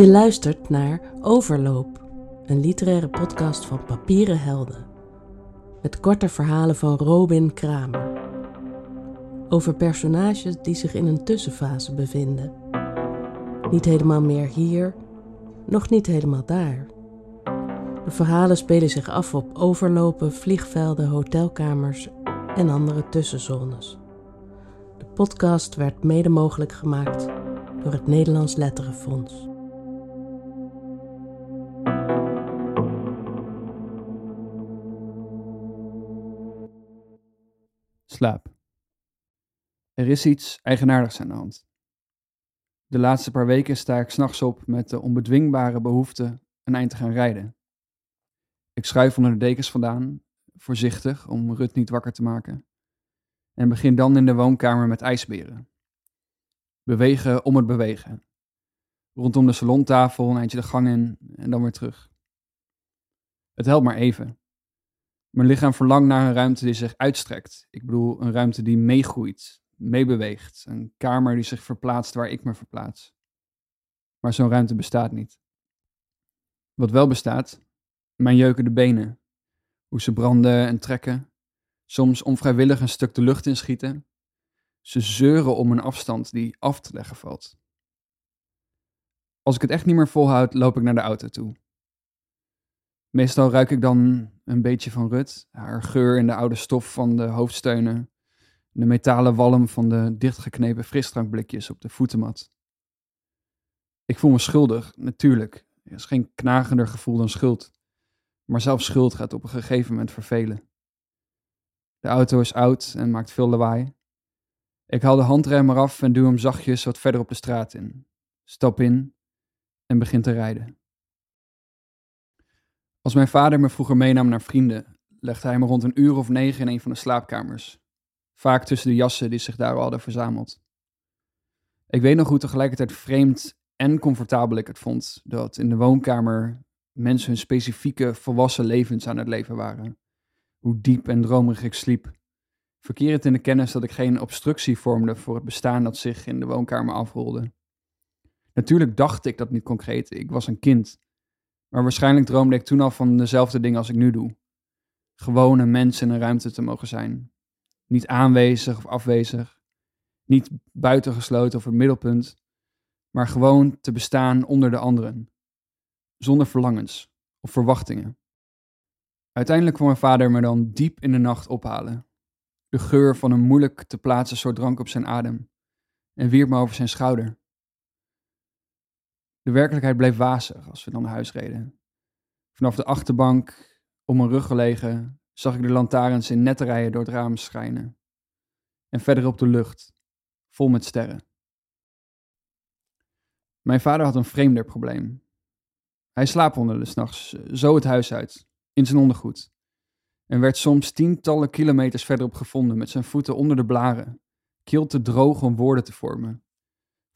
Je luistert naar Overloop, een literaire podcast van Papieren Helden. Met korte verhalen van Robin Kramer. Over personages die zich in een tussenfase bevinden. Niet helemaal meer hier, nog niet helemaal daar. De verhalen spelen zich af op overlopen, vliegvelden, hotelkamers en andere tussenzones. De podcast werd mede mogelijk gemaakt door het Nederlands Letterenfonds. Slaap. Er is iets eigenaardigs aan de hand. De laatste paar weken sta ik s'nachts op met de onbedwingbare behoefte een eind te gaan rijden. Ik schuif onder de dekens vandaan, voorzichtig om Rut niet wakker te maken, en begin dan in de woonkamer met ijsberen. Bewegen om het bewegen. Rondom de salontafel, een eindje de gang in en dan weer terug. Het helpt maar even. Mijn lichaam verlangt naar een ruimte die zich uitstrekt. Ik bedoel, een ruimte die meegroeit, meebeweegt. Een kamer die zich verplaatst waar ik me verplaats. Maar zo'n ruimte bestaat niet. Wat wel bestaat, mijn jeukende benen. Hoe ze branden en trekken. Soms onvrijwillig een stuk de lucht inschieten. Ze zeuren om een afstand die af te leggen valt. Als ik het echt niet meer volhoud, loop ik naar de auto toe. Meestal ruik ik dan een beetje van Rut, haar geur in de oude stof van de hoofdsteunen, de metalen walm van de dichtgeknepen frisdrankblikjes op de voetenmat. Ik voel me schuldig, natuurlijk. Er is geen knagender gevoel dan schuld. Maar zelfs schuld gaat op een gegeven moment vervelen. De auto is oud en maakt veel lawaai. Ik haal de handrem eraf en duw hem zachtjes wat verder op de straat in. Stap in en begin te rijden. Als mijn vader me vroeger meenam naar vrienden, legde hij me rond een uur of negen in een van de slaapkamers. Vaak tussen de jassen die zich daar al hadden verzameld. Ik weet nog hoe tegelijkertijd vreemd en comfortabel ik het vond dat in de woonkamer mensen hun specifieke volwassen levens aan het leven waren. Hoe diep en dromerig ik sliep. Verkerend in de kennis dat ik geen obstructie vormde voor het bestaan dat zich in de woonkamer afrolde. Natuurlijk dacht ik dat niet concreet, ik was een kind. Maar waarschijnlijk droomde ik toen al van dezelfde dingen als ik nu doe. Gewoon een mens in een ruimte te mogen zijn. Niet aanwezig of afwezig. Niet buitengesloten of het middelpunt. Maar gewoon te bestaan onder de anderen. Zonder verlangens of verwachtingen. Uiteindelijk kwam mijn vader me dan diep in de nacht ophalen. De geur van een moeilijk te plaatsen soort drank op zijn adem. En wierp me over zijn schouder. De werkelijkheid bleef wazig als we dan naar huis reden. Vanaf de achterbank, op mijn rug gelegen, zag ik de lantaarns in nette rijen door het raam schijnen. En verder op de lucht, vol met sterren. Mijn vader had een vreemder probleem. Hij slaapwandelde s'nachts zo het huis uit, in zijn ondergoed. En werd soms tientallen kilometers verderop gevonden met zijn voeten onder de blaren, keel te droog om woorden te vormen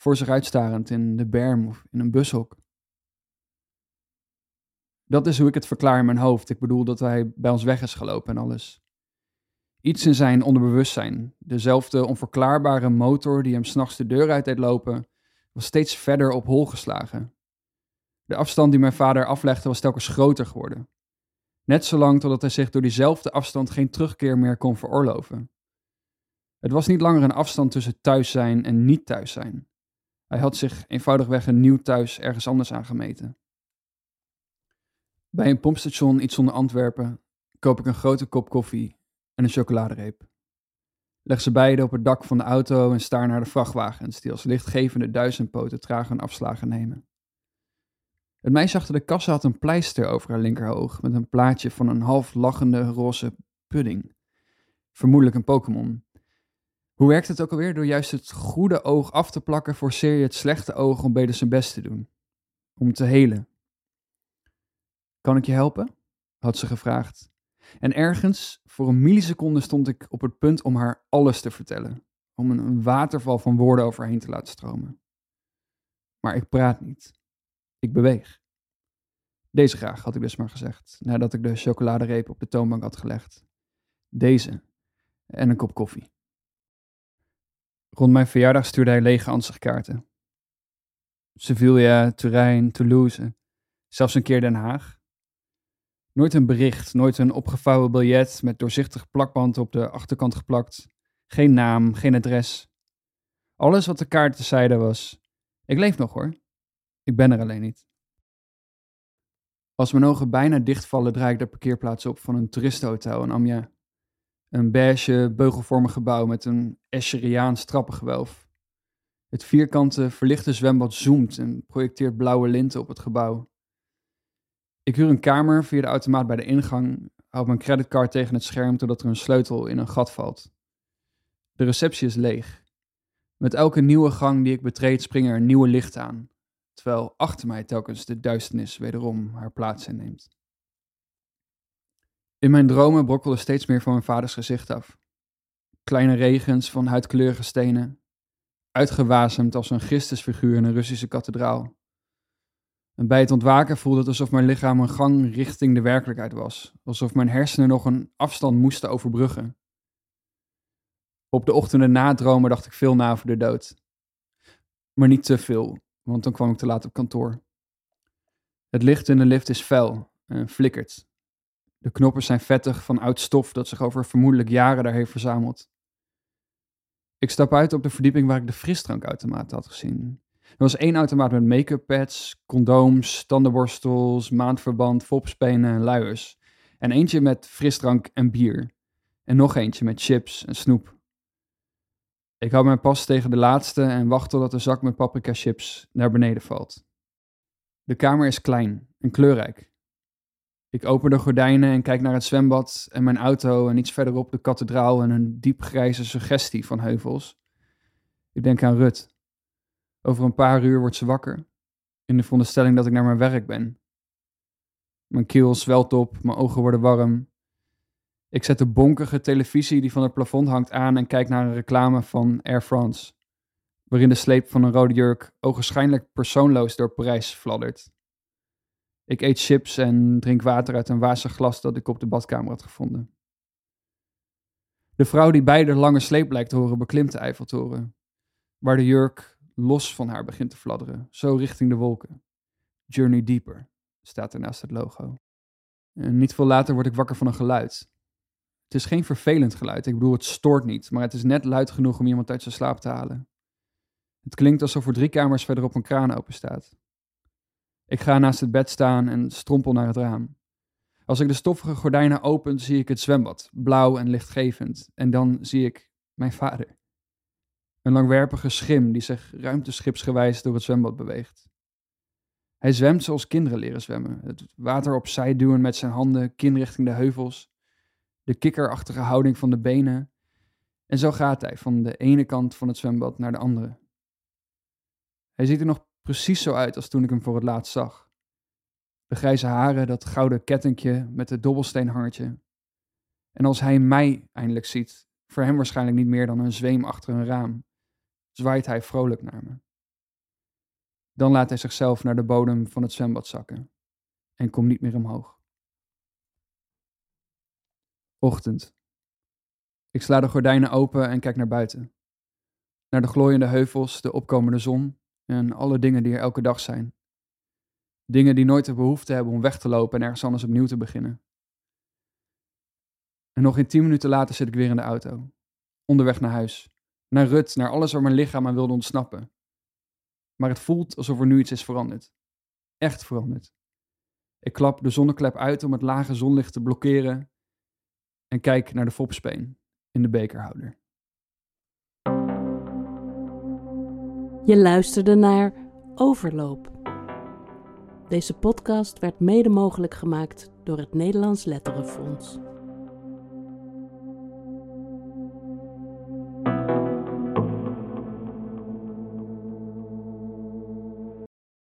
voor zich uitstarend in de berm of in een bushok. Dat is hoe ik het verklaar in mijn hoofd. Ik bedoel dat hij bij ons weg is gelopen en alles. Iets in zijn onderbewustzijn, dezelfde onverklaarbare motor die hem s'nachts de deur uit deed lopen, was steeds verder op hol geslagen. De afstand die mijn vader aflegde was telkens groter geworden. Net zolang totdat hij zich door diezelfde afstand geen terugkeer meer kon veroorloven. Het was niet langer een afstand tussen thuis zijn en niet thuis zijn. Hij had zich eenvoudigweg een nieuw thuis ergens anders aangemeten. Bij een pompstation iets zonder Antwerpen koop ik een grote kop koffie en een chocoladereep. Leg ze beide op het dak van de auto en staar naar de vrachtwagens die als lichtgevende duizendpoten traag hun afslagen nemen. Het meisje achter de kassa had een pleister over haar linkerhoog met een plaatje van een half lachende roze pudding. Vermoedelijk een Pokémon. Hoe werkt het ook alweer? Door juist het goede oog af te plakken, forceer je het slechte oog om beter zijn best te doen. Om te helen. Kan ik je helpen? had ze gevraagd. En ergens, voor een milliseconde, stond ik op het punt om haar alles te vertellen. Om een waterval van woorden overheen te laten stromen. Maar ik praat niet. Ik beweeg. Deze graag, had ik dus maar gezegd, nadat ik de chocoladereep op de toonbank had gelegd. Deze. En een kop koffie. Rond mijn verjaardag stuurde hij lege ansichtkaarten. Sevilla, Turijn, Toulouse, zelfs een keer Den Haag. Nooit een bericht, nooit een opgevouwen biljet met doorzichtig plakband op de achterkant geplakt. Geen naam, geen adres. Alles wat de kaarten zeiden was: Ik leef nog hoor. Ik ben er alleen niet. Als mijn ogen bijna dichtvallen, draai ik de parkeerplaats op van een toeristenhotel in Amiens. Een beige, beugelvormig gebouw met een Escheriaans trappengewelf. Het vierkante, verlichte zwembad zoomt en projecteert blauwe linten op het gebouw. Ik huur een kamer via de automaat bij de ingang, houd mijn creditcard tegen het scherm totdat er een sleutel in een gat valt. De receptie is leeg. Met elke nieuwe gang die ik betreed springen er nieuwe lichten aan, terwijl achter mij telkens de duisternis wederom haar plaats inneemt. In mijn dromen brokkelde steeds meer van mijn vaders gezicht af. Kleine regens van huidkleurige stenen, uitgewasemd als een Christusfiguur in een Russische kathedraal. En bij het ontwaken voelde het alsof mijn lichaam een gang richting de werkelijkheid was, alsof mijn hersenen nog een afstand moesten overbruggen. Op de ochtenden na dromen dacht ik veel na over de dood. Maar niet te veel, want dan kwam ik te laat op kantoor. Het licht in de lift is fel en flikkert. De knoppen zijn vettig van oud stof dat zich over vermoedelijk jaren daar heeft verzameld. Ik stap uit op de verdieping waar ik de frisdrankautomaat had gezien. Er was één automaat met make-up pads, condooms, tandenborstels, maandverband, fopspenen en luiers. En eentje met frisdrank en bier. En nog eentje met chips en snoep. Ik hou mijn pas tegen de laatste en wacht totdat de zak met paprika chips naar beneden valt. De kamer is klein en kleurrijk. Ik open de gordijnen en kijk naar het zwembad en mijn auto en iets verderop de kathedraal en een diepgrijze suggestie van heuvels. Ik denk aan Rut. Over een paar uur wordt ze wakker, in de veronderstelling dat ik naar mijn werk ben. Mijn keel zwelt op, mijn ogen worden warm. Ik zet de bonkige televisie die van het plafond hangt aan en kijk naar een reclame van Air France, waarin de sleep van een rode jurk ogenschijnlijk persoonloos door Parijs fladdert. Ik eet chips en drink water uit een wazig glas dat ik op de badkamer had gevonden. De vrouw die bij de lange sleep lijkt te horen beklimt de Eiffeltoren, waar de jurk los van haar begint te fladderen, zo richting de wolken. Journey Deeper staat er naast het logo. En niet veel later word ik wakker van een geluid. Het is geen vervelend geluid, ik bedoel het stoort niet, maar het is net luid genoeg om iemand uit zijn slaap te halen. Het klinkt alsof er drie kamers verderop een kraan open staat. Ik ga naast het bed staan en strompel naar het raam. Als ik de stoffige gordijnen open, zie ik het zwembad, blauw en lichtgevend. En dan zie ik mijn vader. Een langwerpige schim die zich ruimteschipsgewijs door het zwembad beweegt. Hij zwemt zoals kinderen leren zwemmen. Het water opzij duwen met zijn handen, kin richting de heuvels. De kikkerachtige houding van de benen. En zo gaat hij van de ene kant van het zwembad naar de andere. Hij ziet er nog precies zo uit als toen ik hem voor het laatst zag. De grijze haren, dat gouden kettingje met het dobbelsteenhangertje. En als hij mij eindelijk ziet, voor hem waarschijnlijk niet meer dan een zweem achter een raam, zwaait hij vrolijk naar me. Dan laat hij zichzelf naar de bodem van het zwembad zakken en komt niet meer omhoog. Ochtend. Ik sla de gordijnen open en kijk naar buiten. Naar de glooiende heuvels, de opkomende zon en alle dingen die er elke dag zijn. Dingen die nooit de behoefte hebben om weg te lopen en ergens anders opnieuw te beginnen. En nog in tien minuten later zit ik weer in de auto. Onderweg naar huis. Naar Rut, naar alles waar mijn lichaam aan wilde ontsnappen. Maar het voelt alsof er nu iets is veranderd. Echt veranderd. Ik klap de zonneklep uit om het lage zonlicht te blokkeren en kijk naar de fopspeen in de bekerhouder. Je luisterde naar Overloop. Deze podcast werd mede mogelijk gemaakt door het Nederlands Letterenfonds.